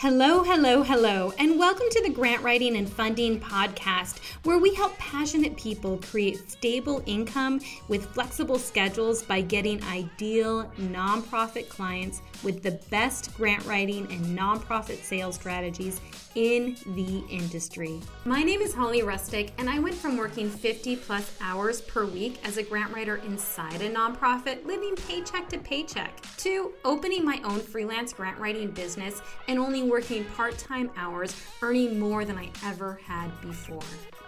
Hello, hello, hello, and welcome to the Grant Writing and Funding Podcast, where we help passionate people create stable income with flexible schedules by getting ideal nonprofit clients with the best grant writing and nonprofit sales strategies in the industry. My name is Holly Rustick, and I went from working 50 plus hours per week as a grant writer inside a nonprofit, living paycheck to paycheck, to opening my own freelance grant writing business and only working part time hours, earning more than I ever had before.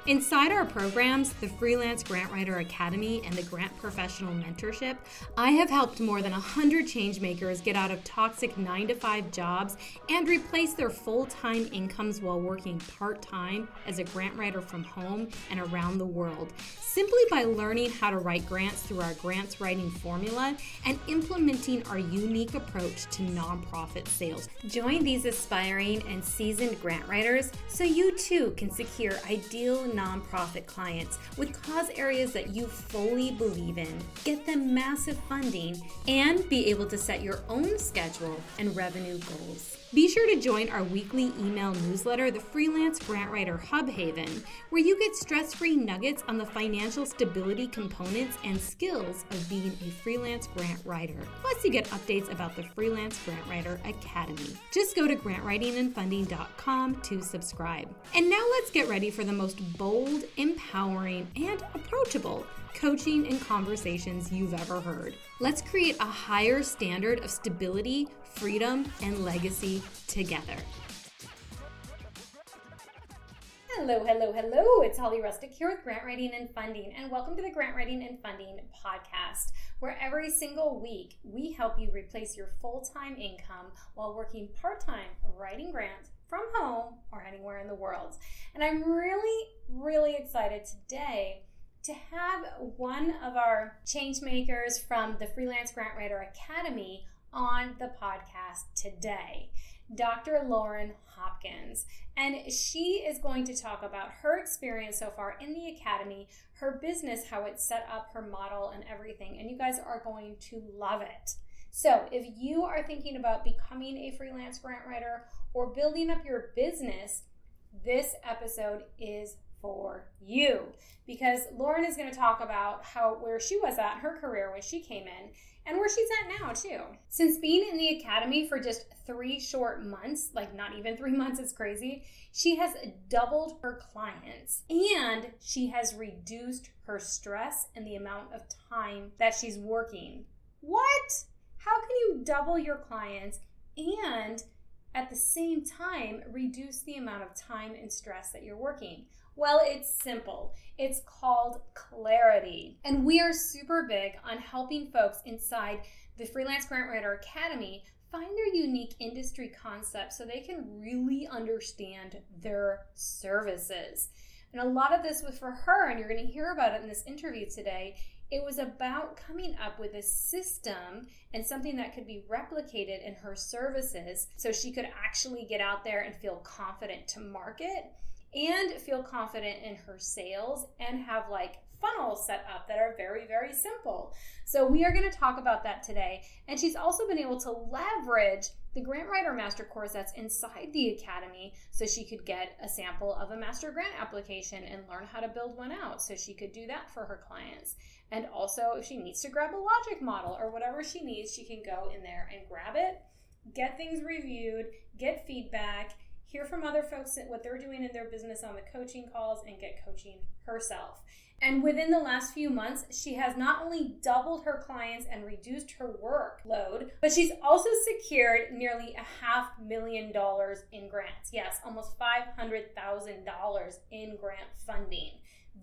Inside our programs, the Freelance Grant Writer Academy and the Grant Professional Mentorship, I have helped more than 100 changemakers get out of toxic 9 to 5 jobs and replace their full time incomes while working part time as a grant writer from home and around the world, simply by learning how to write grants through our grants writing formula and implementing our unique approach to nonprofit sales. Join these aspiring and seasoned grant writers so you too can secure ideal nonprofit clients with cause areas that you fully believe in, get them massive funding, and be able to set your own schedule and revenue goals. Be sure to join our weekly email newsletter, the Freelance Grant Writer Hub Haven, where you get stress free nuggets on the financial stability components and skills of being a freelance grant writer. Plus, you get updates about the Freelance Grant Writer Academy. Just go to grantwritingandfunding.com to subscribe. And now let's get ready for the most bold, empowering, and approachable coaching and conversations you've ever heard. Let's create a higher standard of stability, freedom, and legacy together. Hello, hello, hello. It's Holly Rustick here with Grant Writing and Funding, and welcome to the Grant Writing and Funding podcast, where every single week we help you replace your full time income while working part time writing grants from home or anywhere in the world. And I'm really, really excited today to have one of our change makers from the Freelance Grant Writer Academy on the podcast today. Dr. Lauren Hopkins. And she is going to talk about her experience so far in the academy, her business, how it's set up, her model, and everything. And you guys are going to love it. So, if you are thinking about becoming a freelance grant writer or building up your business, this episode is for you because Lauren is going to talk about how where she was at her career when she came in and where she's at now too. Since being in the academy for just 3 short months, like not even 3 months it's crazy, she has doubled her clients and she has reduced her stress and the amount of time that she's working. What? How can you double your clients and at the same time reduce the amount of time and stress that you're working? Well, it's simple. It's called clarity. And we are super big on helping folks inside the Freelance Grant Writer Academy find their unique industry concept so they can really understand their services. And a lot of this was for her, and you're going to hear about it in this interview today. It was about coming up with a system and something that could be replicated in her services so she could actually get out there and feel confident to market and feel confident in her sales and have like funnels set up that are very, very simple. So, we are going to talk about that today. And she's also been able to leverage the Grant Writer Master course that's inside the Academy so she could get a sample of a master grant application and learn how to build one out so she could do that for her clients. And also, if she needs to grab a logic model or whatever she needs, she can go in there and grab it, get things reviewed, get feedback hear from other folks what they're doing in their business on the coaching calls, and get coaching herself. And within the last few months, she has not only doubled her clients and reduced her workload, but she's also secured nearly a half million dollars in grants. Yes, almost $500,000 in grant funding.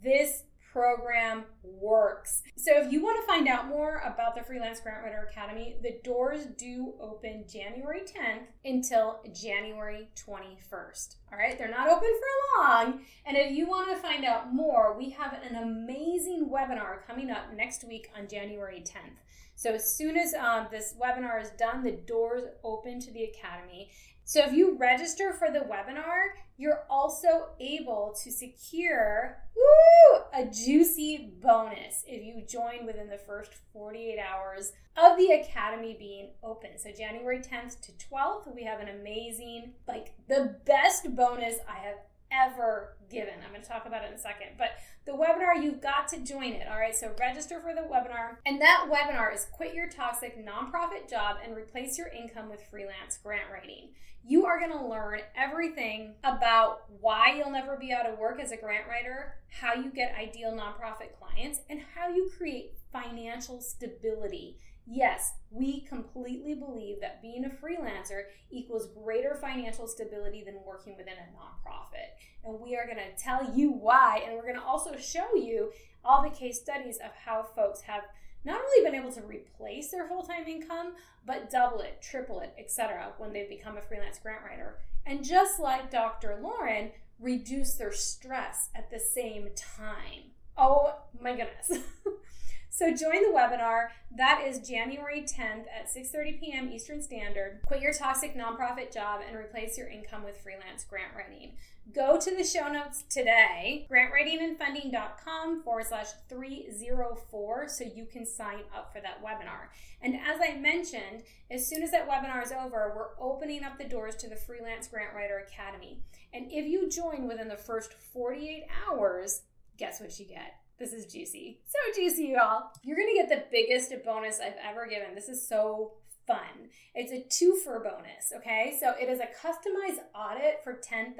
This program works. So if you want to find out more about the Freelance Grant Writer Academy, the doors do open January 10th until January 21st. All right, they're not open for long. And if you want to find out more, we have an amazing webinar coming up next week on January 10th. So as soon as um, this webinar is done, the doors open to the Academy. So if you register for the webinar, you're also able to secure woo, a juicy bonus if you join within the first 48 hours of the academy being open. So January 10th to 12th, we have an amazing, like the best bonus I have ever given. I'm going to talk about it in a second. But the webinar, you've got to join it. All right. So register for the webinar. And that webinar is Quit Your Toxic Nonprofit Job and Replace Your Income with Freelance Grant Writing. You are going to learn everything about why you'll never be out of work as a grant writer, how you get ideal nonprofit clients, and how you create financial stability Yes, we completely believe that being a freelancer equals greater financial stability than working within a nonprofit. And we are going to tell you why, and we're going to also show you all the case studies of how folks have not only been able to replace their full-time income, but double it, triple it, etc. when they've become a freelance grant writer. And just like Dr. Lauren, reduce their stress at the same time. Oh my goodness. So join the webinar. That is January 10th at 6:30 p.m. Eastern Standard. Quit your toxic nonprofit job and replace your income with freelance grant writing. Go to the show notes today, grantwritingandfunding.com forward slash 304, so you can sign up for that webinar. And as I mentioned, as soon as that webinar is over, we're opening up the doors to the Freelance Grant Writer Academy. And if you join within the first 48 hours, guess what you get? This is juicy. So juicy, y'all. You're gonna get the biggest bonus I've ever given. This is so fun. It's a two for bonus, okay? So it is a customized audit for $10,000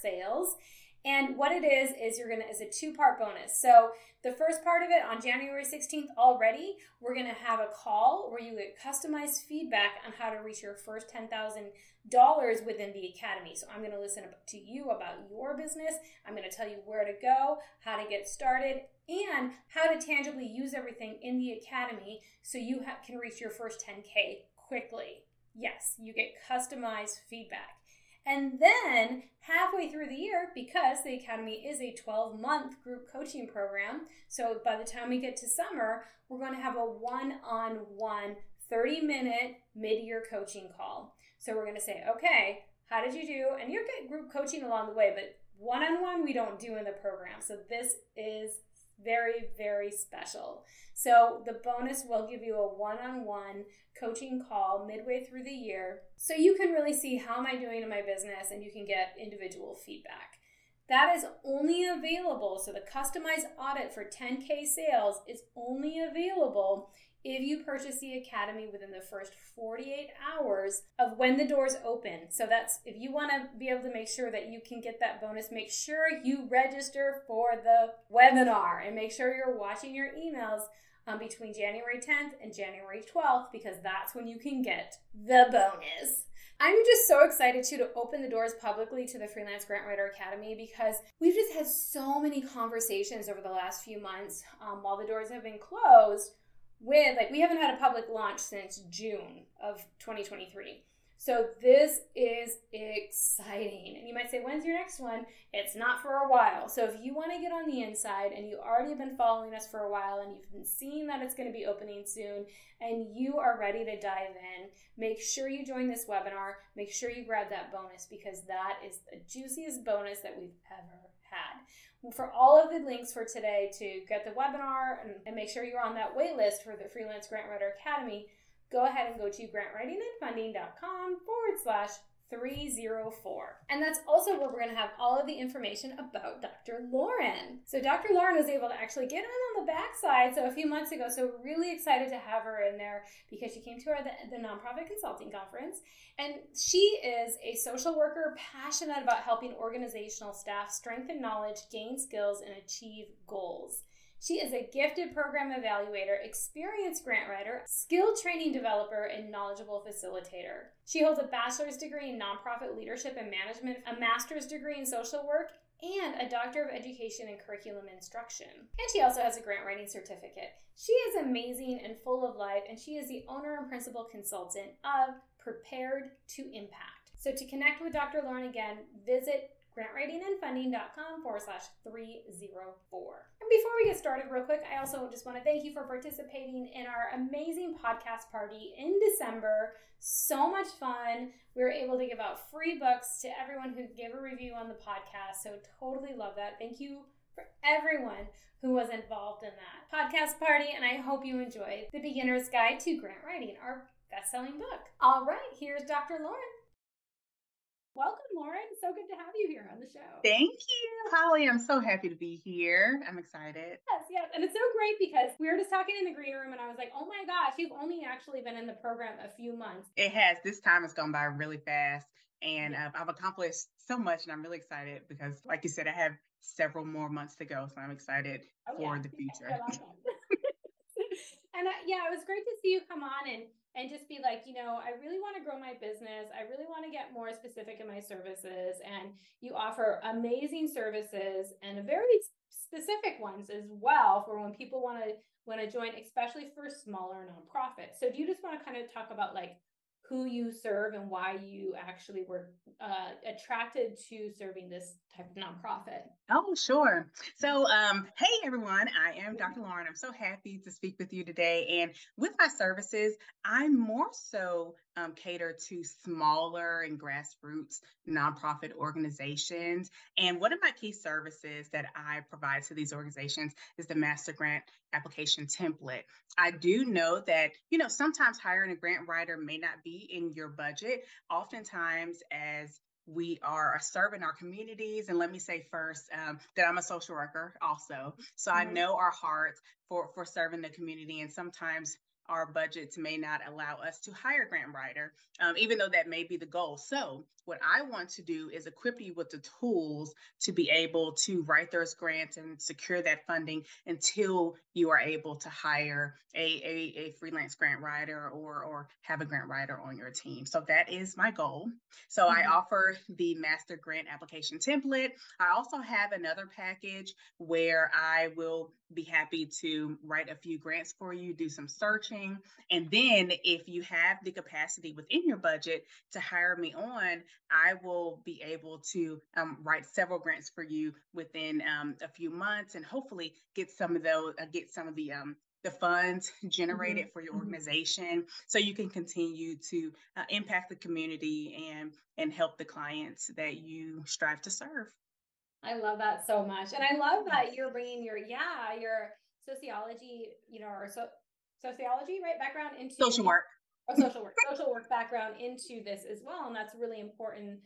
sales. And what it is is you're gonna is a two part bonus. So the first part of it on January 16th already, we're gonna have a call where you get customized feedback on how to reach your first ten thousand dollars within the academy. So I'm gonna listen to you about your business. I'm gonna tell you where to go, how to get started, and how to tangibly use everything in the academy so you ha- can reach your first 10k quickly. Yes, you get customized feedback. And then halfway through the year, because the Academy is a 12 month group coaching program, so by the time we get to summer, we're going to have a one on one 30 minute mid year coaching call. So we're going to say, okay, how did you do? And you'll get group coaching along the way, but one on one we don't do in the program. So this is very, very special. So the bonus will give you a one-on-one coaching call midway through the year so you can really see how am I doing in my business and you can get individual feedback. That is only available. So the customized audit for 10K sales is only available if you purchase the academy within the first 48 hours of when the doors open. So that's if you want to be able to make sure that you can get that bonus, make sure you register for the webinar and make sure you're watching your emails um, between January 10th and January 12th because that's when you can get the bonus. I'm just so excited too to open the doors publicly to the Freelance Grant Writer Academy because we've just had so many conversations over the last few months um, while the doors have been closed with like we haven't had a public launch since June of 2023. So this is exciting. And you might say, when's your next one? It's not for a while. So if you want to get on the inside and you already have been following us for a while and you've been seeing that it's going to be opening soon and you are ready to dive in, make sure you join this webinar. Make sure you grab that bonus because that is the juiciest bonus that we've ever had for all of the links for today to get the webinar and, and make sure you're on that wait list for the Freelance Grant Writer Academy, go ahead and go to grantwritingandfunding.com forward slash 304. And that's also where we're going to have all of the information about Dr. Lauren. So Dr. Lauren was able to actually get in on the backside so a few months ago. So really excited to have her in there because she came to our the, the nonprofit consulting conference and she is a social worker passionate about helping organizational staff strengthen knowledge, gain skills and achieve goals. She is a gifted program evaluator, experienced grant writer, skilled training developer, and knowledgeable facilitator. She holds a bachelor's degree in nonprofit leadership and management, a master's degree in social work, and a Doctor of Education in Curriculum Instruction. And she also has a grant writing certificate. She is amazing and full of life, and she is the owner and principal consultant of Prepared to Impact. So to connect with Dr. Lauren again, visit grantwritingandfunding.com forward slash 304. We get started, real quick, I also just want to thank you for participating in our amazing podcast party in December. So much fun. We were able to give out free books to everyone who gave a review on the podcast. So, totally love that. Thank you for everyone who was involved in that podcast party, and I hope you enjoyed The Beginner's Guide to Grant Writing, our best selling book. All right, here's Dr. Lauren. Welcome, Lauren. So good to have you here on the show. Thank you, Holly. I'm so happy to be here. I'm excited. Yes, yes. And it's so great because we were just talking in the green room and I was like, oh my gosh, you've only actually been in the program a few months. It has. This time has gone by really fast. And uh, I've accomplished so much and I'm really excited because, like you said, I have several more months to go. So I'm excited oh, for yeah. the future. and uh, yeah, it was great to see you come on and and just be like, you know, I really want to grow my business. I really want to get more specific in my services. And you offer amazing services and very specific ones as well for when people want to want to join, especially for smaller nonprofits. So do you just want to kind of talk about like who you serve and why you actually were uh, attracted to serving this type of nonprofit. Oh, sure. So, um, hey everyone, I am Dr. Lauren. I'm so happy to speak with you today. And with my services, I'm more so um, cater to smaller and grassroots nonprofit organizations. And one of my key services that I provide to these organizations is the Master Grant application template. I do know that, you know, sometimes hiring a grant writer may not be in your budget. Oftentimes, as we are serving our communities. And let me say first um, that I'm a social worker also. So mm-hmm. I know our hearts for, for serving the community. And sometimes our budgets may not allow us to hire grant writer, um, even though that may be the goal. So, what I want to do is equip you with the tools to be able to write those grants and secure that funding until you are able to hire a, a, a freelance grant writer or, or have a grant writer on your team. So, that is my goal. So, mm-hmm. I offer the master grant application template. I also have another package where I will be happy to write a few grants for you, do some searching. And then if you have the capacity within your budget to hire me on, I will be able to um, write several grants for you within um, a few months and hopefully get some of those, uh, get some of the um, the funds generated mm-hmm. for your mm-hmm. organization so you can continue to uh, impact the community and and help the clients that you strive to serve I love that so much. And I love that you're bringing your, yeah, your sociology, you know, or so sociology, right? Background into social work. Or social work, social work background into this as well. And that's really important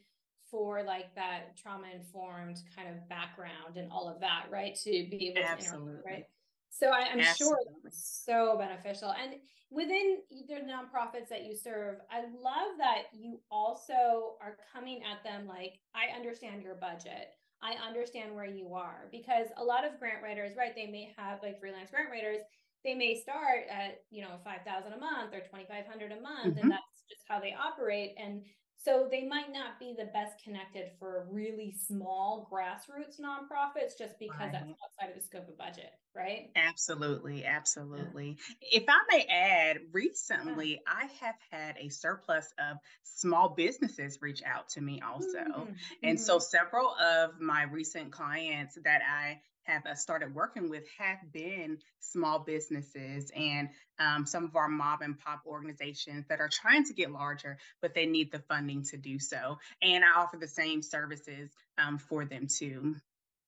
for like that trauma informed kind of background and all of that, right? To be able Absolutely. to interact, right? So I, am sure so beneficial. And within the nonprofits that you serve, I love that you also are coming at them like, I understand your budget. I understand where you are because a lot of grant writers, right? They may have like freelance grant writers, they may start at, you know, 5,000 a month or 2,500 a month. Mm-hmm. And that's just how they operate. And so they might not be the best connected for really small grassroots nonprofits just because right. that's outside of the scope of budget, right? Absolutely, absolutely. Yeah. If I may add, recently yeah. I have had a surplus of small businesses reach out to me also. Mm-hmm. And mm-hmm. so several of my recent clients that I have uh, started working with have been small businesses and um, some of our mob and pop organizations that are trying to get larger, but they need the funding to do so. And I offer the same services um, for them too.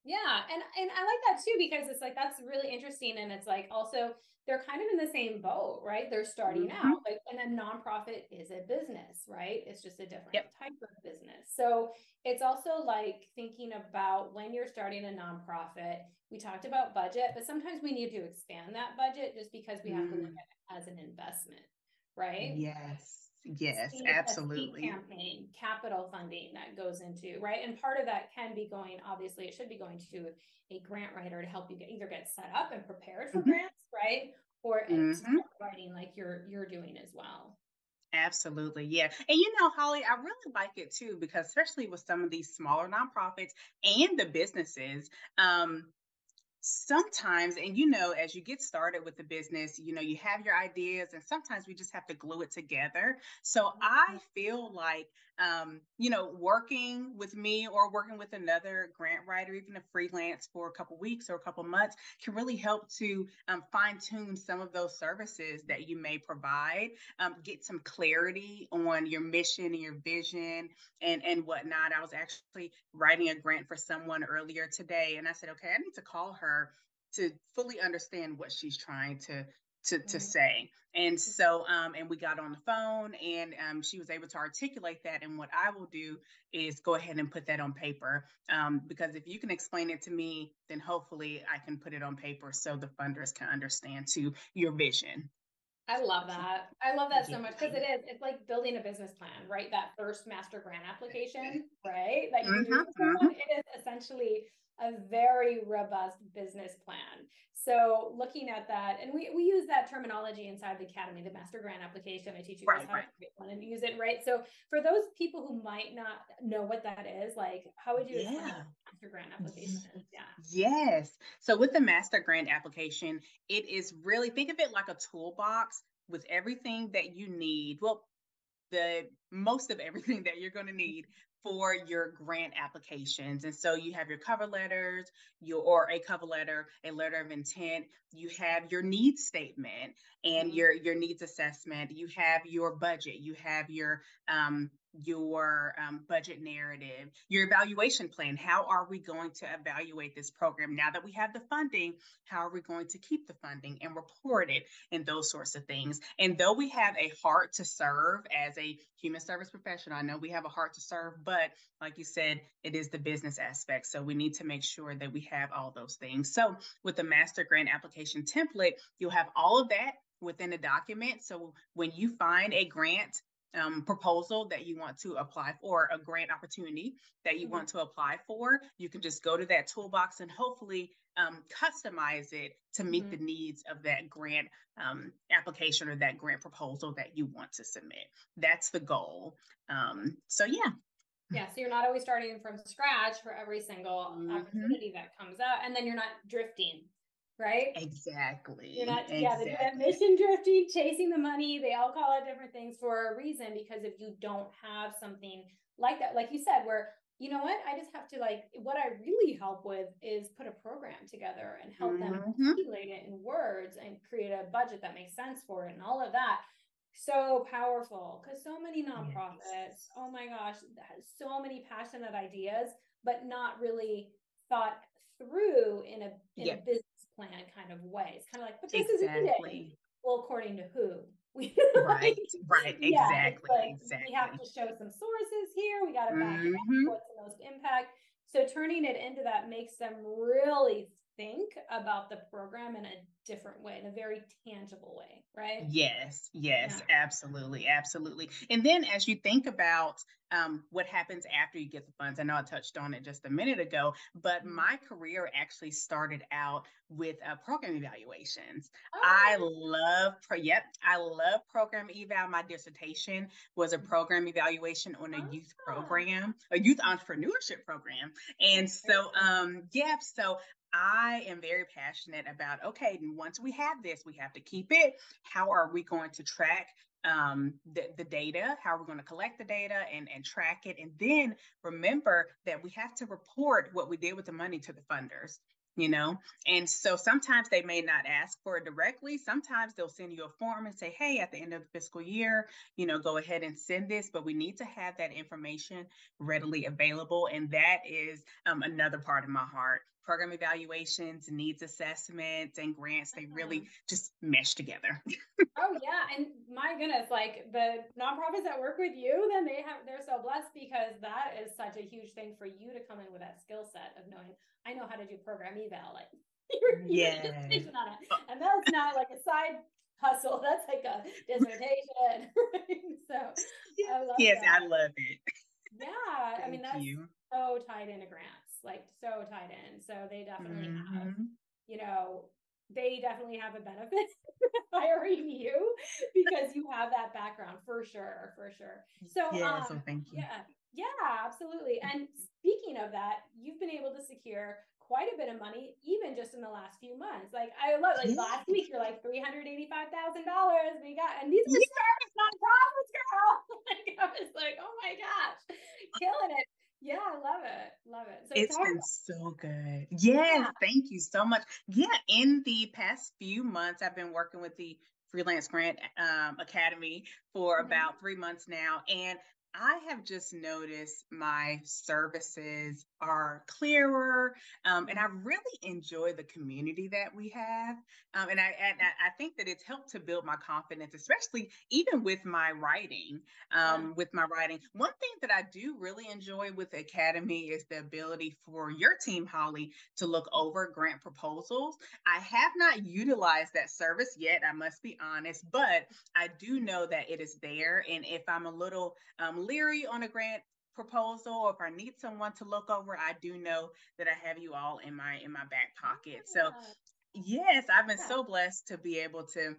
Yeah, and and I like that too because it's like that's really interesting, and it's like also they're kind of in the same boat, right? They're starting mm-hmm. out, like, and a nonprofit is a business, right? It's just a different yep. type of business. So it's also like thinking about when you're starting a nonprofit. We talked about budget, but sometimes we need to expand that budget just because we have mm. to look mm. at it as an investment, right? Yes Yes, absolutely. Campaign, capital funding that goes into, right? And part of that can be going, obviously, it should be going to a grant writer to help you get either get set up and prepared for mm-hmm. grants, right? Or mm-hmm. writing like you're you're doing as well. Absolutely. Yeah. And you know, Holly, I really like it too, because especially with some of these smaller nonprofits and the businesses, um, sometimes and you know as you get started with the business you know you have your ideas and sometimes we just have to glue it together so i mm-hmm. feel like um, you know working with me or working with another grant writer even a freelance for a couple weeks or a couple months can really help to um, fine tune some of those services that you may provide um, get some clarity on your mission and your vision and and whatnot i was actually writing a grant for someone earlier today and i said okay i need to call her her to fully understand what she's trying to to, to mm-hmm. say. And mm-hmm. so, um, and we got on the phone and um, she was able to articulate that. And what I will do is go ahead and put that on paper. Um, because if you can explain it to me, then hopefully I can put it on paper so the funders can understand to your vision. I love that. I love that so much because it is. It's like building a business plan, right? That first master grant application, right? That you mm-hmm, do. Mm-hmm. It is essentially a very robust business plan. So looking at that, and we, we use that terminology inside the academy, the master grant application. I teach you guys right, how right. to create one and use it, right? So for those people who might not know what that is, like how would you yeah. master grant application? Mm-hmm. Yeah. Yes. So with the master grant application, it is really think of it like a toolbox with everything that you need. Well, the most of everything that you're going to need for your grant applications. And so you have your cover letters, your or a cover letter, a letter of intent, you have your needs statement and mm-hmm. your your needs assessment, you have your budget, you have your um your um, budget narrative, your evaluation plan. How are we going to evaluate this program now that we have the funding? How are we going to keep the funding and report it and those sorts of things? And though we have a heart to serve as a human service professional, I know we have a heart to serve, but like you said, it is the business aspect. So we need to make sure that we have all those things. So with the master grant application template, you'll have all of that within the document. So when you find a grant um, proposal that you want to apply for, a grant opportunity that you mm-hmm. want to apply for, you can just go to that toolbox and hopefully um, customize it to meet mm-hmm. the needs of that grant um, application or that grant proposal that you want to submit. That's the goal. Um, so, yeah. Yeah, so you're not always starting from scratch for every single mm-hmm. opportunity that comes out, and then you're not drifting right? Exactly. You're not, exactly. yeah, that mission drifting, chasing the money. They all call it different things for a reason because if you don't have something like that, like you said, where you know what, I just have to like what I really help with is put a program together and help mm-hmm. them articulate it in words and create a budget that makes sense for it and all of that. So powerful because so many nonprofits, yes. oh my gosh, so many passionate ideas, but not really thought through in a in yep. a business plan kind of way. It's kind of like, but this exactly. is Well, according to who? right, right, yeah, exactly, like exactly. We have to show some sources here. We got to back mm-hmm. what's the most impact. So turning it into that makes them really think about the program in a different way, in a very tangible way, right? Yes, yes, yeah. absolutely, absolutely. And then as you think about um, what happens after you get the funds, I know I touched on it just a minute ago, but mm-hmm. my career actually started out with uh, program evaluations. Oh. I love, pro- yep, I love program eval. My dissertation was a program evaluation on a youth oh. program, a youth entrepreneurship program. And so, um, yeah, so I am very passionate about okay, once we have this, we have to keep it. How are we going to track um, the, the data? How are we going to collect the data and, and track it? And then remember that we have to report what we did with the money to the funders you know and so sometimes they may not ask for it directly sometimes they'll send you a form and say hey at the end of the fiscal year you know go ahead and send this but we need to have that information readily available and that is um, another part of my heart program evaluations needs assessments and grants they really mm-hmm. just mesh together oh yeah and my goodness like the nonprofits that work with you then they have they're so blessed because that is such a huge thing for you to come in with that skill set of knowing I know how to do program eval. Like you're, yeah. You're. And that's not like a side hustle. That's like a dissertation. so I yes, that. I love it. Yeah. I mean, that's you. so tied into grants, like so tied in. So they definitely mm-hmm. have, you know, they definitely have a benefit hiring you because you have that background for sure, for sure. So, yeah, um, so thank you. Yeah, yeah, absolutely. And speaking of that, you've been able to secure quite a bit of money, even just in the last few months. Like I love like yeah. last week you're like three hundred eighty five thousand dollars we got, and these are yeah. service nonprofits, girl. like I was like, oh my gosh, killing it. Yeah, I love it. Love it. So it's been so good. Yes, yeah. thank you so much. Yeah, in the past few months, I've been working with the Freelance Grant um, Academy for mm-hmm. about three months now. And I have just noticed my services are clearer, um, and I really enjoy the community that we have. Um, and I and I think that it's helped to build my confidence, especially even with my writing. Um. With my writing, one thing that I do really enjoy with the Academy is the ability for your team, Holly, to look over grant proposals. I have not utilized that service yet. I must be honest, but I do know that it is there, and if I'm a little um, leery on a grant proposal or if I need someone to look over, I do know that I have you all in my in my back pocket. So yes, I've been so blessed to be able to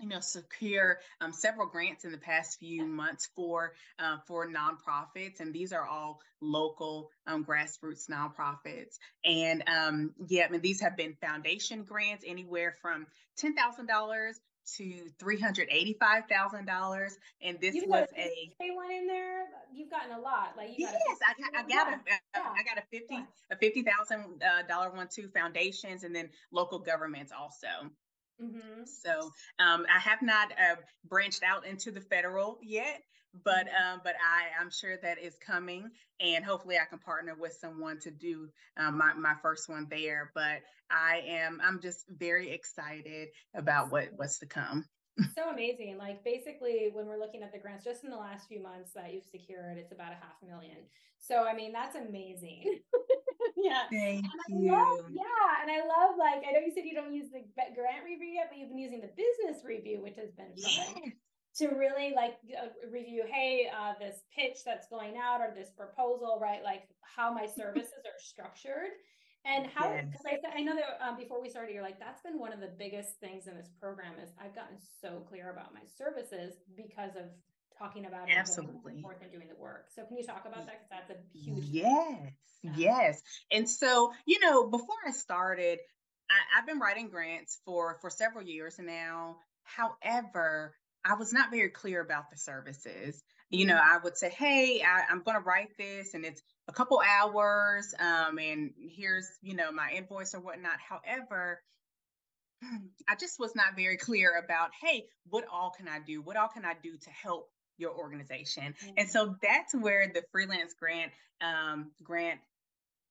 you know secure um, several grants in the past few months for uh, for nonprofits and these are all local um, grassroots nonprofits. And um, yeah I mean these have been foundation grants anywhere from $10000 to three hundred eighty-five thousand dollars, and this You've was a one in there. You've gotten a lot. Like yes, got I got a, yeah. I got a fifty yeah. a fifty thousand uh, dollar one too foundations, and then local governments also. Mm-hmm. So um, I have not uh, branched out into the federal yet, but mm-hmm. um, but I I'm sure that is coming, and hopefully I can partner with someone to do um, my my first one there. But I am I'm just very excited about what what's to come. so amazing. Like basically, when we're looking at the grants, just in the last few months that you've secured, it's about a half million. So I mean, that's amazing. yeah. Thank you. Love, yeah. And I love like I know you said you don't use the grant review yet, but you've been using the business review, which has been fun. Yes. To really like uh, review, hey, uh, this pitch that's going out or this proposal, right? Like how my services are structured and how because yes. I, I know that um, before we started you're like that's been one of the biggest things in this program is i've gotten so clear about my services because of talking about absolutely forth and doing the work. So can you talk about that? Because that's a huge yes, yes. And so you know, before I started, I, have been writing grants for for several years now. However, I was not very clear about the services. You know, mm-hmm. I would say, "Hey, I, am going to write this, and it's a couple hours, um, and here's you know my invoice or whatnot." However, I just was not very clear about, hey, what all can I do? What all can I do to help your organization. Mm-hmm. And so that's where the freelance grant um, grant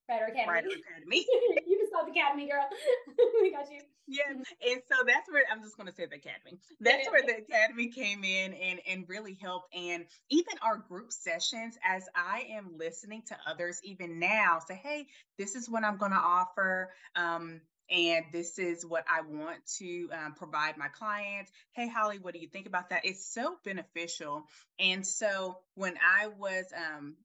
Writer Academy. Writer Academy. you just called the Academy, girl. we got you. Yeah. And so that's where I'm just going to say the Academy. That's where the Academy came in and, and really helped. And even our group sessions, as I am listening to others, even now, say, hey, this is what I'm going to offer. Um, and this is what I want to um, provide my clients. Hey, Holly, what do you think about that? It's so beneficial. And so when I was, um,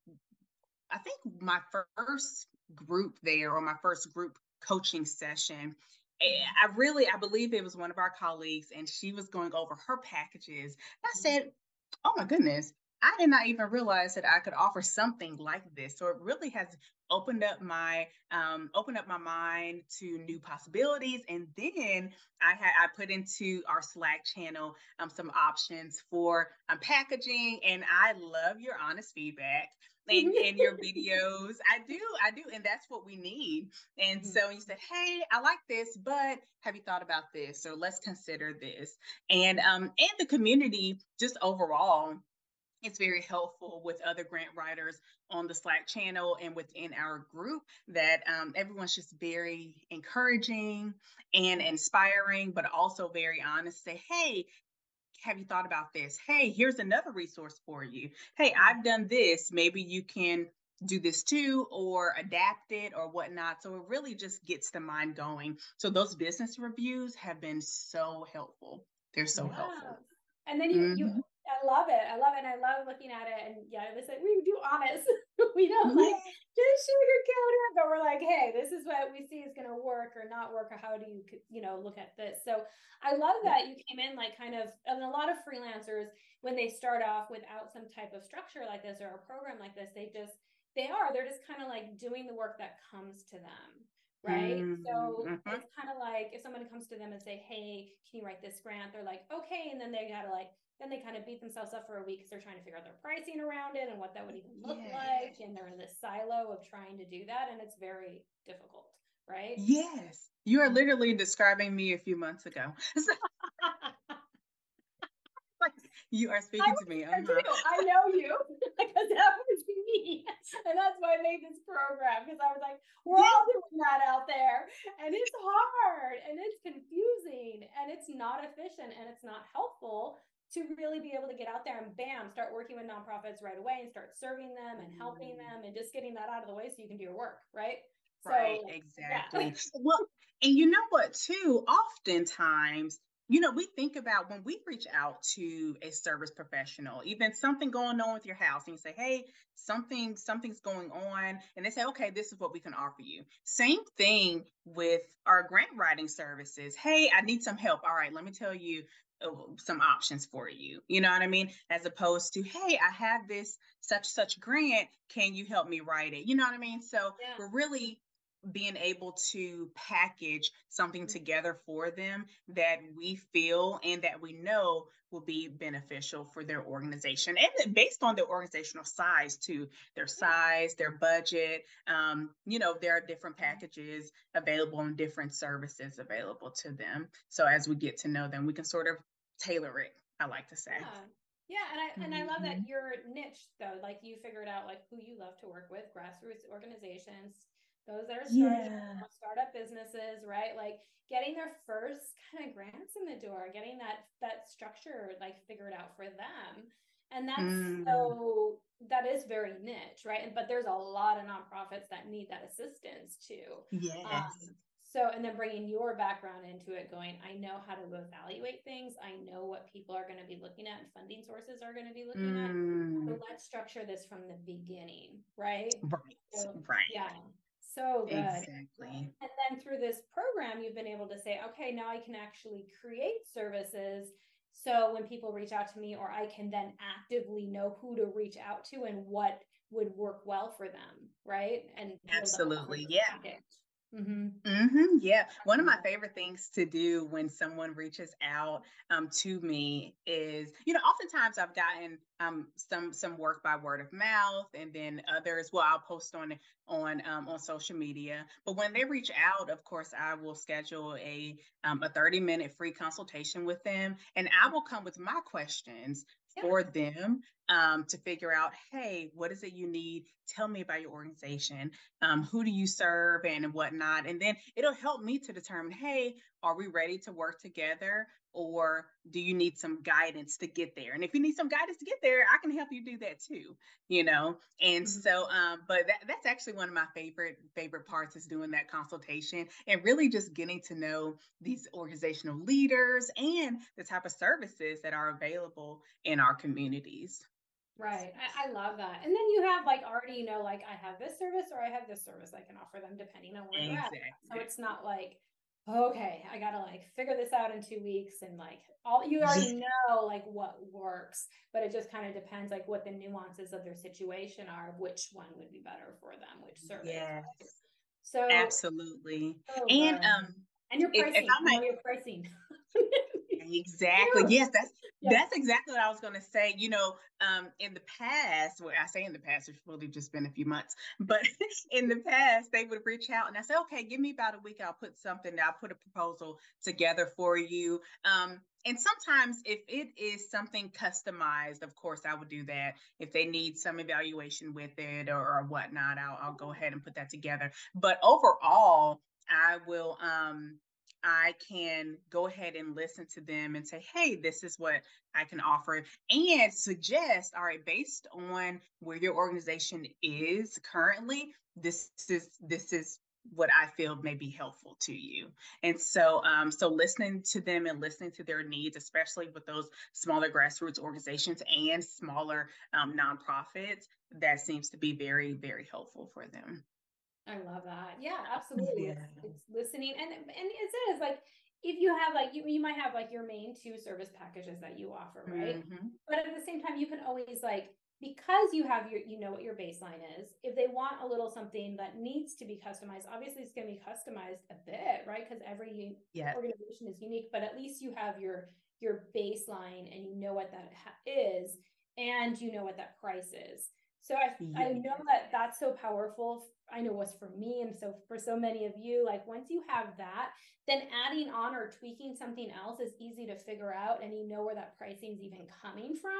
I think my first group there or my first group coaching session, eh. I really, I believe it was one of our colleagues, and she was going over her packages. I said, Oh my goodness, I did not even realize that I could offer something like this. So it really has opened up my um, opened up my mind to new possibilities. And then I had I put into our Slack channel um, some options for um, packaging. And I love your honest feedback in, in your videos. I do, I do, and that's what we need. And mm-hmm. so you said, "Hey, I like this, but have you thought about this? Or let's consider this." And um, and the community just overall it's very helpful with other grant writers on the Slack channel and within our group that um, everyone's just very encouraging and inspiring, but also very honest. Say, hey, have you thought about this? Hey, here's another resource for you. Hey, I've done this. Maybe you can do this too or adapt it or whatnot. So it really just gets the mind going. So those business reviews have been so helpful. They're so yeah. helpful. And then you, mm-hmm. you I love it. I love it. And I love looking at it. And yeah, it was like, we do honest. we don't like just sugarcoat it, but we're like, hey, this is what we see is going to work or not work, or how do you, you know, look at this? So I love that you came in like kind of, and a lot of freelancers, when they start off without some type of structure like this or a program like this, they just, they are, they're just kind of like doing the work that comes to them right? Mm-hmm. So mm-hmm. it's kind of like if someone comes to them and say, "Hey, can you write this grant?" They're like, "Okay," and then they gotta like then they kind of beat themselves up for a week because they're trying to figure out their pricing around it and what that would even look yeah. like, and they're in this silo of trying to do that, and it's very difficult, right? Yes, you are literally describing me a few months ago. You are speaking to me. Uh-huh. I know you because that was me. And that's why I made this program because I was like, we're all doing that out there. And it's hard and it's confusing and it's not efficient and it's not helpful to really be able to get out there and bam, start working with nonprofits right away and start serving them and helping mm. them and just getting that out of the way so you can do your work, right? Right, so, exactly. Yeah. well, and you know what, too? Oftentimes, you know, we think about when we reach out to a service professional, even something going on with your house, and you say, "Hey, something something's going on," and they say, "Okay, this is what we can offer you." Same thing with our grant writing services. Hey, I need some help. All right, let me tell you some options for you. You know what I mean? As opposed to, "Hey, I have this such such grant. Can you help me write it?" You know what I mean? So yeah. we're really being able to package something mm-hmm. together for them that we feel and that we know will be beneficial for their organization and based on their organizational size too their size their budget um, you know there are different mm-hmm. packages available and different services available to them so as we get to know them we can sort of tailor it i like to say yeah. Yeah, and I mm-hmm. and I love that mm-hmm. your niche though, like you figured out like who you love to work with, grassroots organizations, those that are starting yeah. startup businesses, right? Like getting their first kind of grants in the door, getting that that structure like figured out for them. And that's mm. so that is very niche, right? And but there's a lot of nonprofits that need that assistance too. Yes. Um, so, and then bringing your background into it, going, I know how to evaluate things. I know what people are going to be looking at and funding sources are going to be looking mm. at. So let's structure this from the beginning, right? Right. So, right. Yeah. So good. Exactly. And then through this program, you've been able to say, okay, now I can actually create services. So when people reach out to me, or I can then actively know who to reach out to and what would work well for them, right? And absolutely, yeah. Package. Mm-hmm. Mm-hmm, yeah. One of my favorite things to do when someone reaches out um, to me is, you know, oftentimes I've gotten um, some some work by word of mouth, and then others. Well, I'll post on on um, on social media. But when they reach out, of course, I will schedule a um, a thirty minute free consultation with them, and I will come with my questions yeah. for them um, to figure out, hey, what is it you need? Tell me about your organization. Um, who do you serve and whatnot? And then it'll help me to determine, hey, are we ready to work together? Or do you need some guidance to get there? And if you need some guidance to get there, I can help you do that too, you know? And mm-hmm. so, um, but that, that's actually one of my favorite, favorite parts is doing that consultation and really just getting to know these organizational leaders and the type of services that are available in our communities. Right. I, I, love that. And then you have like already, you know, like I have this service or I have this service I can offer them depending on where exactly. they're at. So it's not like, okay, I gotta like figure this out in two weeks and like all you already know like what works, but it just kind of depends like what the nuances of their situation are, which one would be better for them, which service. Yes. So absolutely. So and um and your pricing, if, if I might, your pricing. Exactly. Yes, that's that's exactly what I was going to say. You know, um, in the past, well, I say in the past, it's really just been a few months, but in the past, they would reach out and I say, okay, give me about a week. I'll put something. I'll put a proposal together for you. Um, and sometimes if it is something customized, of course, I would do that. If they need some evaluation with it or, or whatnot, I'll, I'll go ahead and put that together. But overall, I will um I can go ahead and listen to them and say, hey, this is what I can offer and suggest, all right, based on where your organization is currently, this is this is what I feel may be helpful to you. And so um, so listening to them and listening to their needs, especially with those smaller grassroots organizations and smaller um, nonprofits, that seems to be very, very helpful for them. I love that. Yeah, absolutely. Yeah. It's, it's, listening and and it says like if you have like you you might have like your main two service packages that you offer, right? Mm-hmm. But at the same time, you can always like because you have your you know what your baseline is if they want a little something that needs to be customized obviously it's going to be customized a bit right because every yes. organization is unique but at least you have your your baseline and you know what that is and you know what that price is so I, yes. I know that that's so powerful. I know what's for me. And so for so many of you, like once you have that, then adding on or tweaking something else is easy to figure out. And you know where that pricing is even coming from,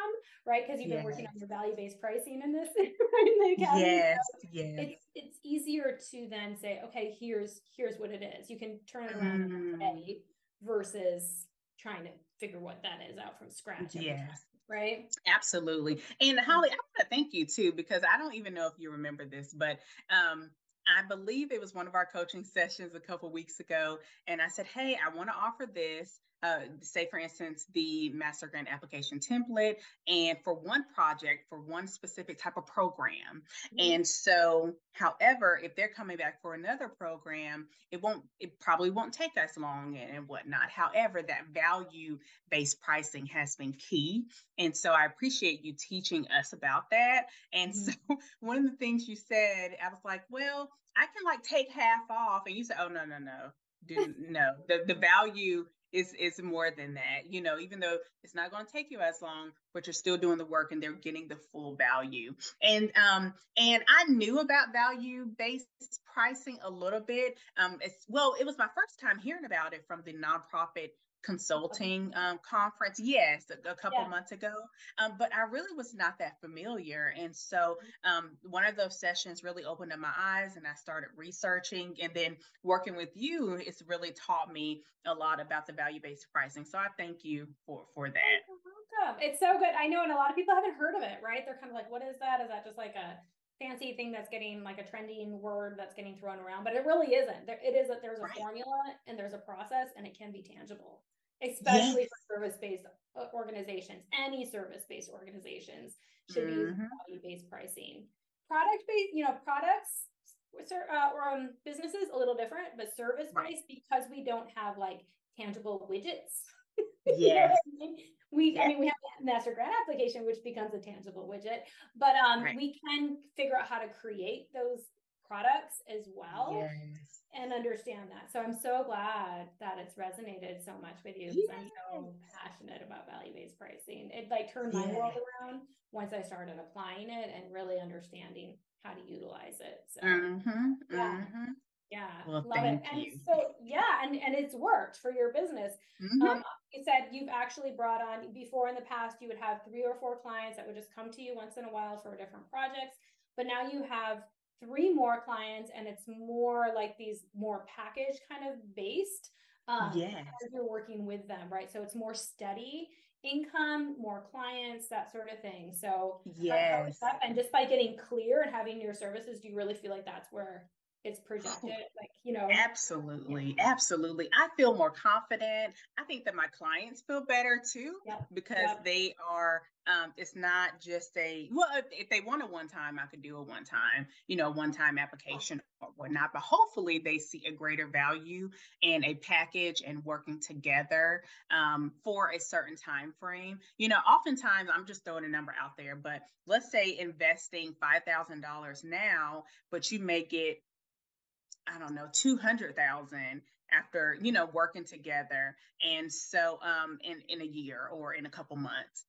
right? Because you've yes. been working on your value-based pricing in this. in the yes. So yes. It's, it's easier to then say, okay, here's, here's what it is. You can turn it around mm. versus trying to figure what that is out from scratch. Yes right? Absolutely. And Holly, I want to thank you too, because I don't even know if you remember this, but um, I believe it was one of our coaching sessions a couple weeks ago. And I said, Hey, I want to offer this uh, say for instance the master grant application template and for one project for one specific type of program. Mm-hmm. and so however if they're coming back for another program it won't it probably won't take us long and, and whatnot. However that value based pricing has been key. And so i appreciate you teaching us about that. And mm-hmm. so one of the things you said i was like well i can like take half off. And you said oh no no no. Do no. The, the value is is more than that you know even though it's not going to take you as long but you're still doing the work and they're getting the full value. And um and i knew about value based pricing a little bit um it's well it was my first time hearing about it from the nonprofit consulting um, conference yes a, a couple yeah. months ago um, but i really was not that familiar and so um, one of those sessions really opened up my eyes and i started researching and then working with you it's really taught me a lot about the value-based pricing so i thank you for for that. You're welcome. it's so good. I know and a lot of people haven't heard of it right? They're kind of like what is that? Is that just like a fancy thing that's getting like a trending word that's getting thrown around, but it really isn't. There, it is that there's a right. formula and there's a process and it can be tangible especially yes. for service-based uh, organizations. Any service-based organizations should mm-hmm. use value-based pricing. Product-based, you know, products uh, or um, businesses a little different, but service-based right. because we don't have like tangible widgets. Yes. I mean? We, yes. I mean, we master grant application, which becomes a tangible widget, but um, right. we can figure out how to create those products as well yes. and understand that. So I'm so glad that it's resonated so much with you yes. I'm so passionate about value-based pricing. It like turned my world around once I started applying it and really understanding how to utilize it. So mm-hmm. yeah. Mm-hmm. Yeah, well, love it. And you. so yeah, and and it's worked for your business. Mm-hmm. Um, you said you've actually brought on before in the past you would have three or four clients that would just come to you once in a while for different projects, but now you have three more clients and it's more like these more package kind of based um yes. you're working with them right so it's more steady income more clients that sort of thing so yes and just by getting clear and having your services do you really feel like that's where it's projected like you know absolutely absolutely i feel more confident i think that my clients feel better too yep. because yep. they are um, it's not just a well if, if they want a one time i could do a one time you know one time application or whatnot but hopefully they see a greater value in a package and working together um, for a certain time frame you know oftentimes i'm just throwing a number out there but let's say investing $5000 now but you may get I don't know, 200,000 after, you know, working together. And so um in in a year or in a couple months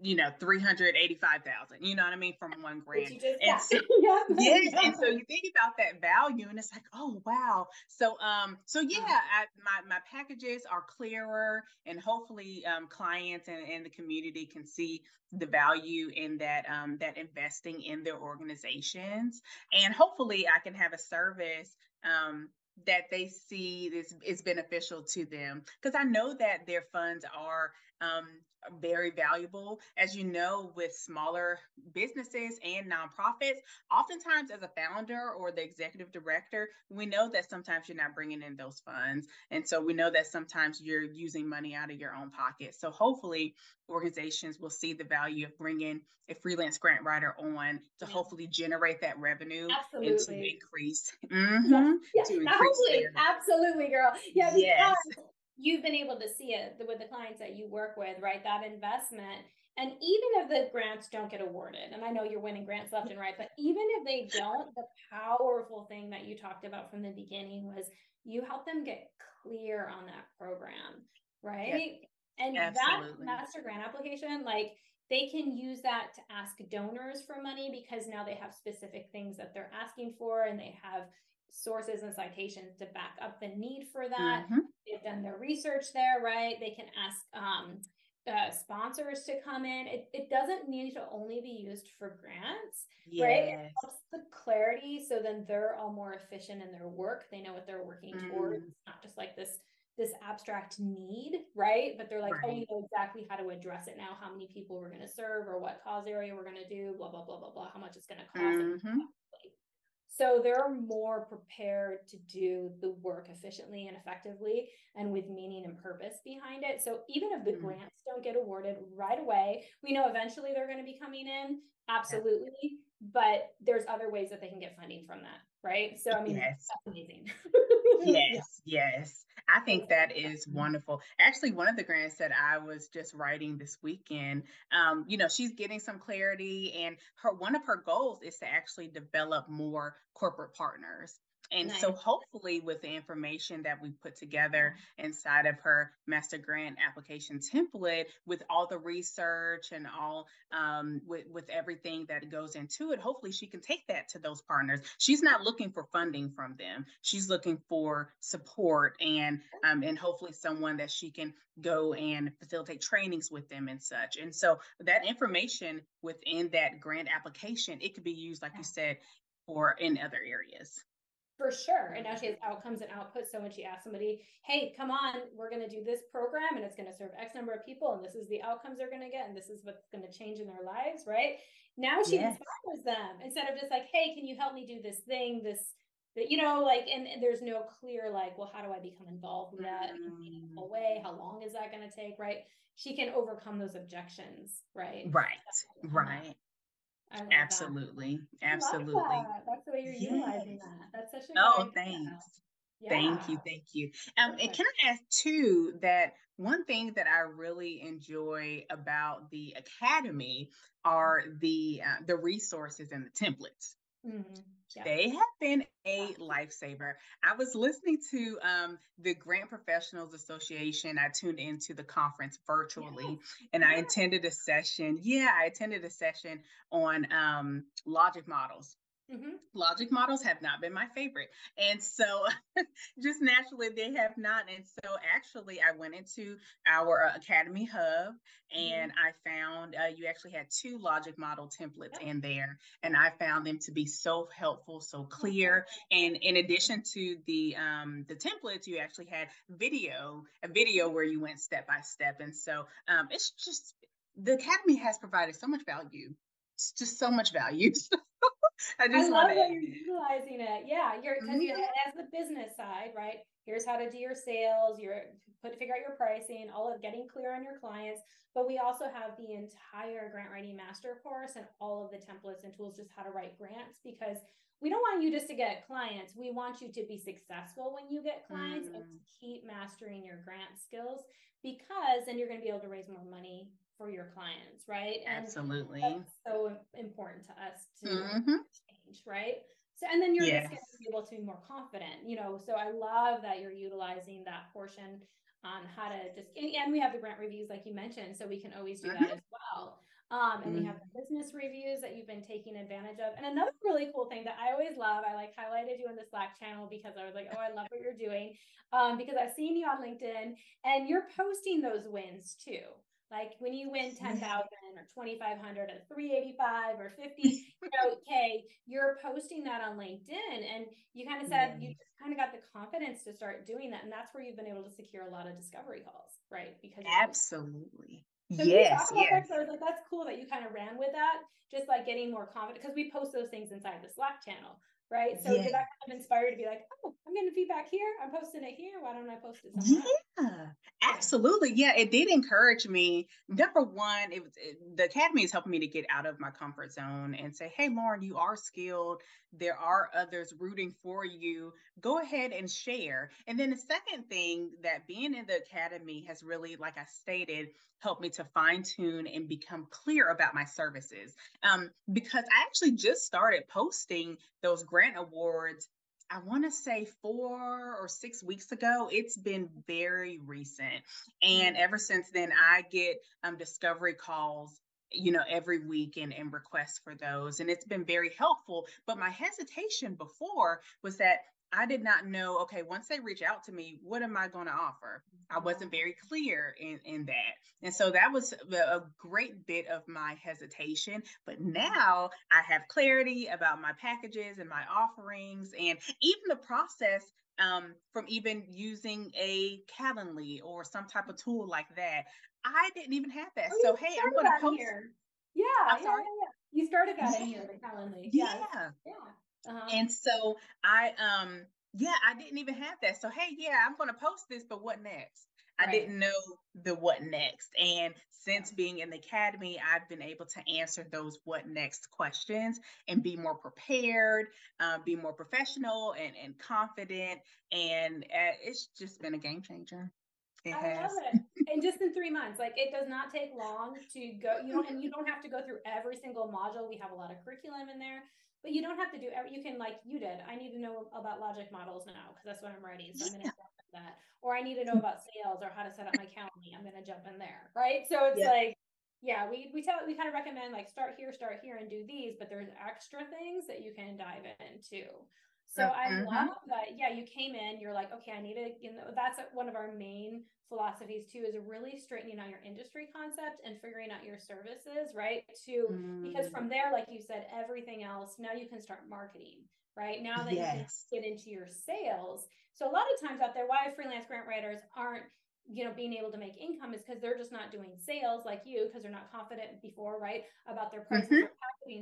you know, 385,000, you know what I mean, from one grant. And so, yeah. yes. And so you think about that value and it's like, oh, wow. So, um, so yeah, I, my, my packages are clearer and hopefully um, clients and, and the community can see the value in that, um, that investing in their organizations. And hopefully I can have a service, um, that they see this is beneficial to them because i know that their funds are um, very valuable as you know with smaller businesses and nonprofits oftentimes as a founder or the executive director we know that sometimes you're not bringing in those funds and so we know that sometimes you're using money out of your own pocket so hopefully organizations will see the value of bringing a freelance grant writer on to yeah. hopefully generate that revenue absolutely. and to increase, mm-hmm, yeah. to increase their... absolutely, girl. Yeah, yes. You've been able to see it with the clients that you work with, right? That investment And even if the grants don't get awarded, and I know you're winning grants left and right, but even if they don't, the powerful thing that you talked about from the beginning was you help them get clear on that program, right? And Absolutely. that master grant application, like they can use that to ask donors for money because now they have specific things that they're asking for and they have sources and citations to back up the need for that. Mm-hmm. They've done their research there, right? They can ask um, uh, sponsors to come in. It, it doesn't need to only be used for grants, yes. right? It helps the clarity so then they're all more efficient in their work. They know what they're working mm. towards. It's not just like this this abstract need, right? But they're like, right. oh, you know exactly how to address it now, how many people we're going to serve or what cause area we're going to do, blah, blah, blah, blah, blah, how much it's going to cost. Mm-hmm. So they're more prepared to do the work efficiently and effectively and with meaning and purpose behind it. So even if the mm. grants don't get awarded right away, we know eventually they're going to be coming in. Absolutely. But there's other ways that they can get funding from that. Right. So, I mean, yes. that's amazing. yes. Yes. I think that is wonderful. Actually, one of the grants that I was just writing this weekend, um, you know, she's getting some clarity, and her one of her goals is to actually develop more corporate partners. And nice. so hopefully with the information that we put together inside of her master grant application template with all the research and all um, with, with everything that goes into it, hopefully she can take that to those partners. She's not looking for funding from them. She's looking for support and um, and hopefully someone that she can go and facilitate trainings with them and such. And so that information within that grant application, it could be used, like you said, for in other areas. For sure. And now she has mm-hmm. outcomes and outputs. So when she asks somebody, hey, come on, we're going to do this program and it's going to serve X number of people, and this is the outcomes they're going to get, and this is what's going to change in their lives, right? Now she yes. inspires them instead of just like, hey, can you help me do this thing, this that you know like and, and, there's no clear like well how do i become involved with that in a mm-hmm. meaningful way? How long is that going to take? Right? She can overcome those objections right? Right. Right Absolutely. That. Absolutely. That. That's the way you're yes. utilizing that. That's such a Oh, thanks. Yeah. Thank you. Thank you. Um, and can I ask too that one thing that I really enjoy about the academy are the uh, the resources and the templates. Mm-hmm. Yeah. They have been a lifesaver. I was listening to um, the Grant Professionals Association. I tuned into the conference virtually yeah. and I attended a session. Yeah, I attended a session on um, logic models. Mm-hmm. Logic models have not been my favorite. And so, just naturally, they have not. And so, actually, I went into our uh, Academy Hub and mm-hmm. I found uh, you actually had two logic model templates yep. in there. And I found them to be so helpful, so clear. And in addition to the um, the templates, you actually had video, a video where you went step by step. And so, um, it's just the Academy has provided so much value. It's just so much value. I just I love that you're utilizing it. Yeah, you're because mm-hmm. you as the business side, right? Here's how to do your sales, your put to figure out your pricing, all of getting clear on your clients. But we also have the entire grant writing master course and all of the templates and tools just how to write grants because we don't want you just to get clients. We want you to be successful when you get clients mm-hmm. and keep mastering your grant skills because then you're going to be able to raise more money for your clients, right? And Absolutely. so important to us to mm-hmm. change, right? So, and then you're yes. just going to be able to be more confident, you know. So, I love that you're utilizing that portion on how to just, and we have the grant reviews, like you mentioned, so we can always do mm-hmm. that as well. Um, and mm-hmm. we have the business reviews that you've been taking advantage of. And another really cool thing that I always love, I like highlighted you in the Slack channel because I was like, oh, I love what you're doing. Um, because I've seen you on LinkedIn and you're posting those wins too. Like when you win 10,000 or 2,500 or 385 or 50, you know, okay, you're posting that on LinkedIn and you kind of said you just kind of got the confidence to start doing that. And that's where you've been able to secure a lot of discovery calls, right? Because absolutely. So yes, yes. That? like, that's cool that you kind of ran with that, just like getting more confident because we post those things inside the Slack channel, right? So did that kind of inspire you to be like, oh, I'm getting feedback here. I'm posting it here. Why don't I post it somewhere? Yeah, absolutely. Yeah, it did encourage me. Number one, it was it, the academy is helping me to get out of my comfort zone and say, hey, Lauren, you are skilled. There are others rooting for you. Go ahead and share. And then the second thing that being in the academy has really, like I stated, helped me to fine tune and become clear about my services. Um, because I actually just started posting those grant awards I want to say four or six weeks ago. It's been very recent. And mm-hmm. ever since then, I get um, discovery calls you know every week and, and requests for those and it's been very helpful but my hesitation before was that I did not know, okay, once they reach out to me, what am I going to offer? I wasn't very clear in, in that. And so that was a great bit of my hesitation. But now I have clarity about my packages and my offerings and even the process um, from even using a Calendly or some type of tool like that. I didn't even have that. Oh, so, hey, I'm going to post. Here. Yeah, yeah, yeah, You started that in here, the Calendly. Yeah. Yeah. Uh-huh. And so I um yeah, I didn't even have that. So hey, yeah, I'm gonna post this, but what next? Right. I didn't know the what next. And since being in the academy, I've been able to answer those what next questions and be more prepared, um, be more professional and, and confident. And uh, it's just been a game changer. It I has. love it. and just in three months, like it does not take long to go. You don't, and you don't have to go through every single module. We have a lot of curriculum in there but you don't have to do you can like you did i need to know about logic models now because that's what i'm writing so i'm going to jump in that. Or i need to know about sales or how to set up my calendar i'm going to jump in there right? So it's yeah. like yeah we we tell we kind of recommend like start here start here and do these but there's extra things that you can dive into so mm-hmm. I love that. Yeah, you came in, you're like, okay, I need to, you know, that's one of our main philosophies too, is really straightening out your industry concept and figuring out your services, right? To, mm. because from there, like you said, everything else, now you can start marketing, right? Now that yes. you can get into your sales. So a lot of times out there, why freelance grant writers aren't you know being able to make income is because they're just not doing sales like you because they're not confident before right about their prices mm-hmm.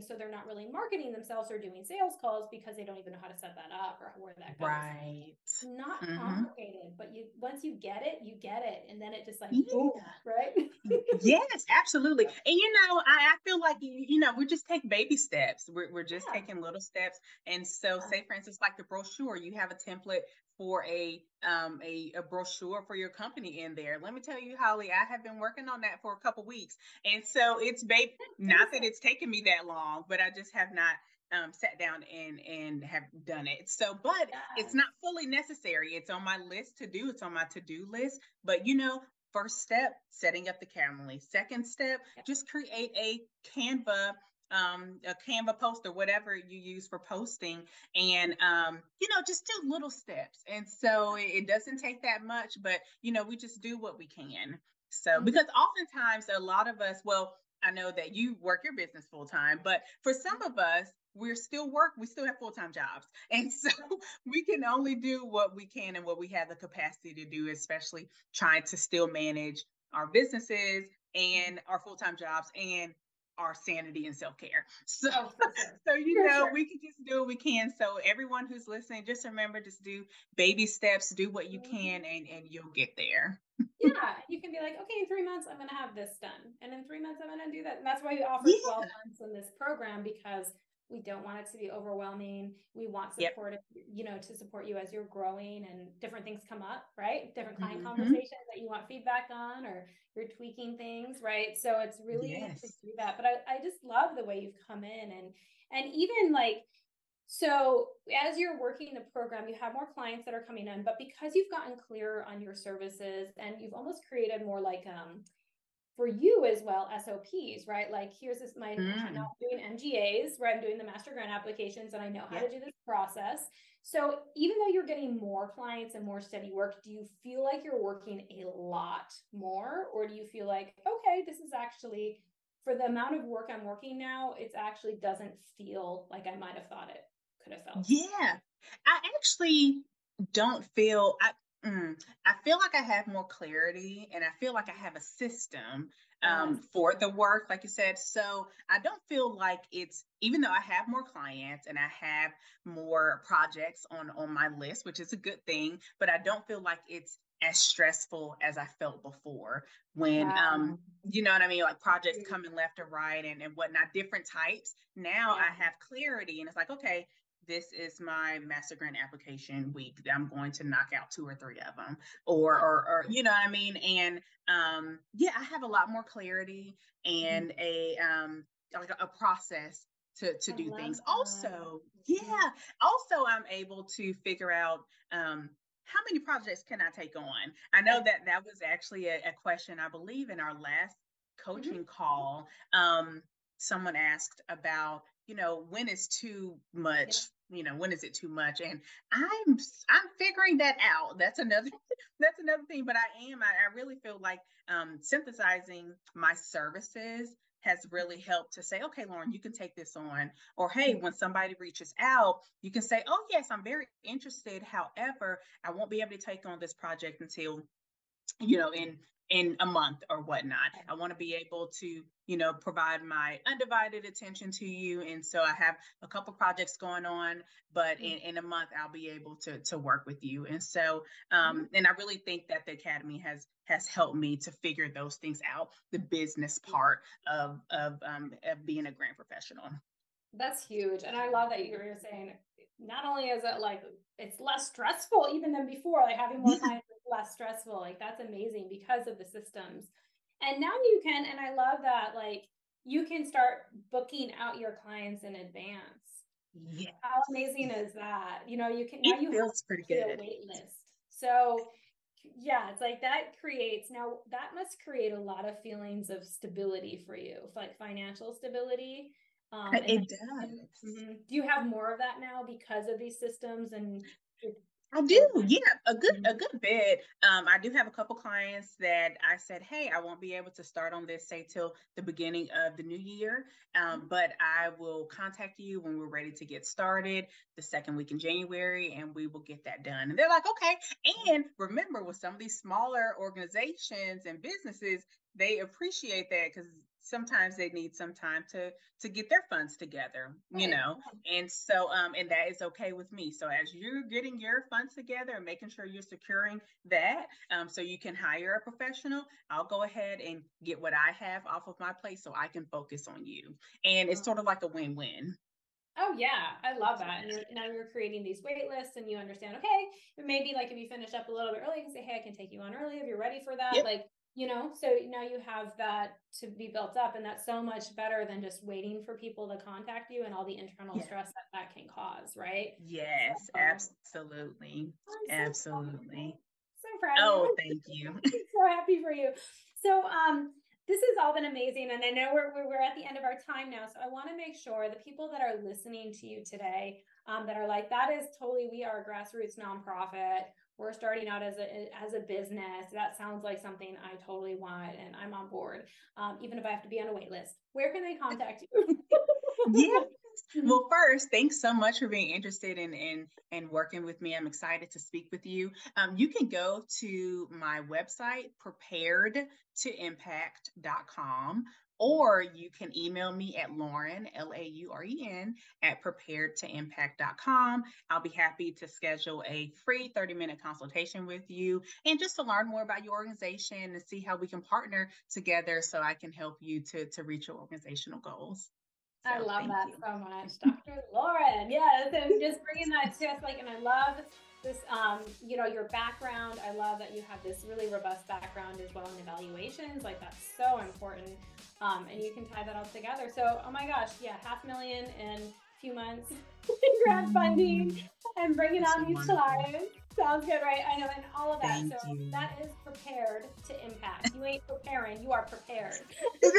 So they're not really marketing themselves or doing sales calls because they don't even know how to set that up or where that goes right it's not mm-hmm. complicated but you once you get it you get it and then it just like yeah. boom, right yes absolutely and you know I, I feel like you know we just take baby steps we're, we're just yeah. taking little steps and so say for instance like the brochure you have a template for a um a, a brochure for your company in there. Let me tell you, Holly, I have been working on that for a couple weeks. And so it's babe, not that it's taken me that long, but I just have not um, sat down and and have done it. So, but yeah. it's not fully necessary. It's on my list to do. It's on my to do list. But you know, first step, setting up the Calendly. Second step, just create a Canva um, a Canva post or whatever you use for posting, and um, you know, just do little steps. And so it, it doesn't take that much, but you know, we just do what we can. So mm-hmm. because oftentimes a lot of us, well, I know that you work your business full time, but for some of us, we're still work we still have full-time jobs and so we can only do what we can and what we have the capacity to do especially trying to still manage our businesses and our full-time jobs and our sanity and self-care. So, oh, sure. so you for know, sure. we can just do what we can. So everyone who's listening, just remember, just do baby steps, do what you mm-hmm. can, and and you'll get there. yeah, you can be like, okay, in three months, I'm going to have this done, and in three months, I'm going to do that. And that's why we offer yeah. 12 months in this program because we don't want it to be overwhelming we want support yep. you know to support you as you're growing and different things come up right different client mm-hmm. conversations that you want feedback on or you're tweaking things right so it's really yes. to do that but I, I just love the way you've come in and and even like so as you're working the program you have more clients that are coming in but because you've gotten clearer on your services and you've almost created more like um for you as well SOPs, right? Like here's this my mm. now doing MGAs, where I'm doing the master grant applications and I know how to do this process. So even though you're getting more clients and more steady work, do you feel like you're working a lot more? Or do you feel like, okay, this is actually for the amount of work I'm working now, it actually doesn't feel like I might have thought it could have felt. Yeah. I actually don't feel I Mm, I feel like I have more clarity and I feel like I have a system um, yes. for the work, like you said. So I don't feel like it's, even though I have more clients and I have more projects on, on my list, which is a good thing, but I don't feel like it's as stressful as I felt before when wow. um you know what I mean like projects coming left or right and, and whatnot different types now yeah. I have clarity and it's like okay this is my master grant application week. I'm going to knock out two or three of them, or, or, or you know what I mean. And um, yeah, I have a lot more clarity and mm-hmm. a um, like a, a process to to I do things. That. Also, yeah, also I'm able to figure out um, how many projects can I take on? I know that that was actually a, a question I believe in our last mm-hmm. coaching mm-hmm. call. Um, someone asked about you know when is too much you know when is it too much? And i'm i'm figuring that out. That's another that's another thing but i am i, I really feel like um, synthesizing my services has really helped to say okay lauren you can take this on. Or hey when somebody reaches out you can say oh yes i'm very interested. However i won't be able to take on this project until you know in in a month or whatnot. I want to be able to, you know, provide my undivided attention to you. And so I have a couple projects going on, but mm-hmm. in, in a month I'll be able to to work with you. And so um, mm-hmm. and I really think that the Academy has has helped me to figure those things out, the business part of of, um, of being a grant professional. That's huge. And I love that you were saying not only is it like it's less stressful even than before, like having more time less stressful. Like that's amazing because of the systems. And now you can, and I love that, like you can start booking out your clients in advance. Yeah. How amazing is that? You know, you can now it you feels pretty good. A wait list. So yeah, it's like that creates now that must create a lot of feelings of stability for you, like financial stability. Um, it does. Mm-hmm. Do you have more of that now because of these systems and I do, yeah, a good a mm-hmm. good bit. Um, I do have a couple clients that I said, hey, I won't be able to start on this say till the beginning of the new year, um, mm-hmm. but I will contact you when we're ready to get started the second week in January, and we will get that done. And they're like, okay. And remember, with some of these smaller organizations and businesses, they appreciate that because sometimes they need some time to to get their funds together you know and so um and that is okay with me so as you're getting your funds together and making sure you're securing that um so you can hire a professional i'll go ahead and get what i have off of my plate so i can focus on you and it's sort of like a win-win Oh yeah, I love that. And now you're creating these wait lists, and you understand. Okay, maybe like if you finish up a little bit early, you can say, "Hey, I can take you on early if you're ready for that." Yep. Like you know so now you have that to be built up and that's so much better than just waiting for people to contact you and all the internal yeah. stress that that can cause right? Yes so, absolutely absolutely. so proud oh thank you. So happy for you. So um this has all been amazing and i know we're, we're at the end of our time now so i want to make sure the people that are listening to you today um, that are like that is totally we are a grassroots nonprofit we're starting out as a as a business. That sounds like something i totally want and i'm on board. Um, even if i have to be on a wait list. Where can they contact you? Yeah well first thanks so much for being interested in in and working with me. I'm excited to speak with you. Um, you can go to my website prepared to impact.com or you can email me at Lauren, L A U R E N, at preparedtoimpact.com. I'll be happy to schedule a free 30 minute consultation with you and just to learn more about your organization and see how we can partner together so I can help you to, to reach your organizational goals. So, I love that you. so much, Dr. Lauren. Yes, and just bringing that to us, like, and I love this um, you know your background i love that you have this really robust background as well in evaluations like that's so important um, and you can tie that all together so oh my gosh yeah half million in a few months grant funding and bringing on these clients sounds good right i know and all of that Thank so you. that is prepared to impact you ain't preparing you are prepared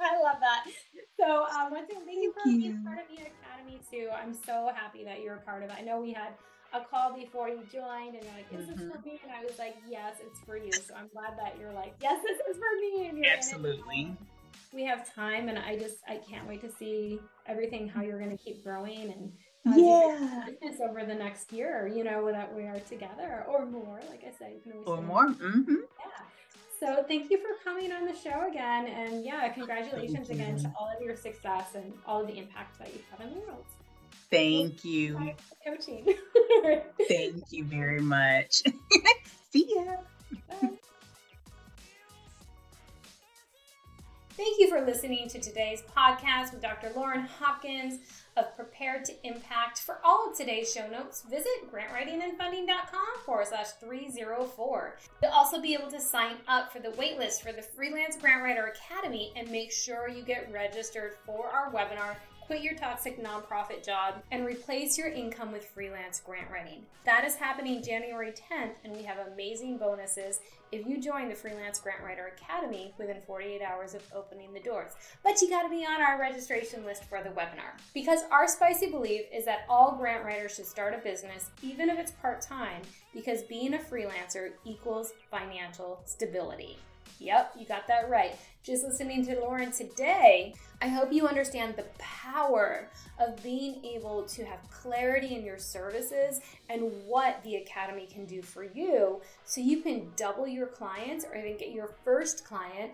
I love that. So, um, once again, thank you for being part of the Academy too. I'm so happy that you're a part of it. I know we had a call before you joined and you're like, is mm-hmm. this for me? And I was like, yes, it's for you. So I'm glad that you're like, yes, this is for me. And Absolutely. We have time and I just, I can't wait to see everything, how you're going to keep growing and yeah. business over the next year, you know, that we are together or more. Like I said, you can always or more. Mm-hmm. Yeah. So thank you for coming on the show again, and yeah, congratulations again to all of your success and all of the impact that you have had in the world. Thank you. Coaching. Thank you very much. See ya. Thank you for listening to today's podcast with Dr. Lauren Hopkins of Prepared to Impact. For all of today's show notes, visit grantwritingandfunding.com forward slash 304. You'll also be able to sign up for the waitlist for the Freelance Grant Writer Academy and make sure you get registered for our webinar quit your toxic nonprofit job, and replace your income with freelance grant writing. That is happening January 10th, and we have amazing bonuses if you join the Freelance Grant Writer Academy within 48 hours of opening the doors. But you got to be on our registration list for the webinar. Because our spicy belief is that all grant writers should start a business, even if it's part time, because being a freelancer equals financial stability. Yep, you got that right. Just listening to Lauren today, I hope you understand the power of being able to have clarity in your services and what the Academy can do for you so you can double your clients or even get your first client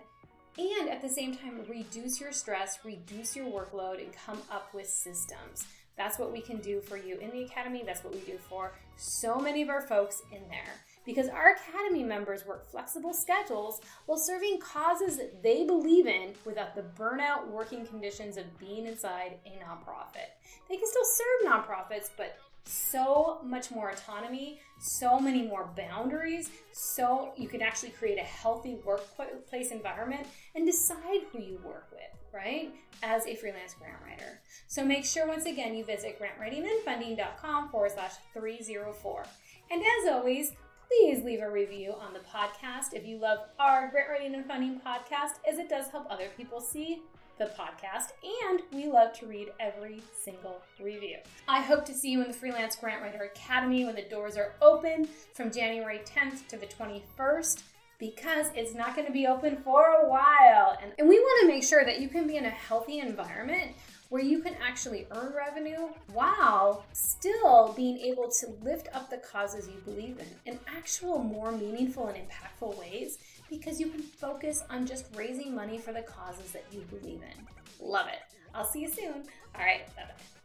and at the same time reduce your stress, reduce your workload, and come up with systems. That's what we can do for you in the Academy. That's what we do for so many of our folks in there because our Academy members work flexible schedules while serving causes they believe in without the burnout working conditions of being inside a nonprofit. They can still serve nonprofits, but so much more autonomy, so many more boundaries, so you can actually create a healthy workplace environment and decide who you work with, right? As a freelance grant writer. So make sure once again you visit grantwritingandfunding.com forward slash 304. And as always, please leave a review on the podcast if you love our Grant Writing and Funding podcast, as it does help other people see the podcast, and we love to read every single review. I hope to see you in the Freelance Grant Writer Academy when the doors are open from January 10th to the 21st because it's not going to be open for a while. And, and we want to make sure that you can be in a healthy environment where you can actually earn revenue while still being able to lift up the causes you believe in in actual more meaningful and impactful ways because you can focus on just raising money for the causes that you believe in. Love it. I'll see you soon. All right, bye bye.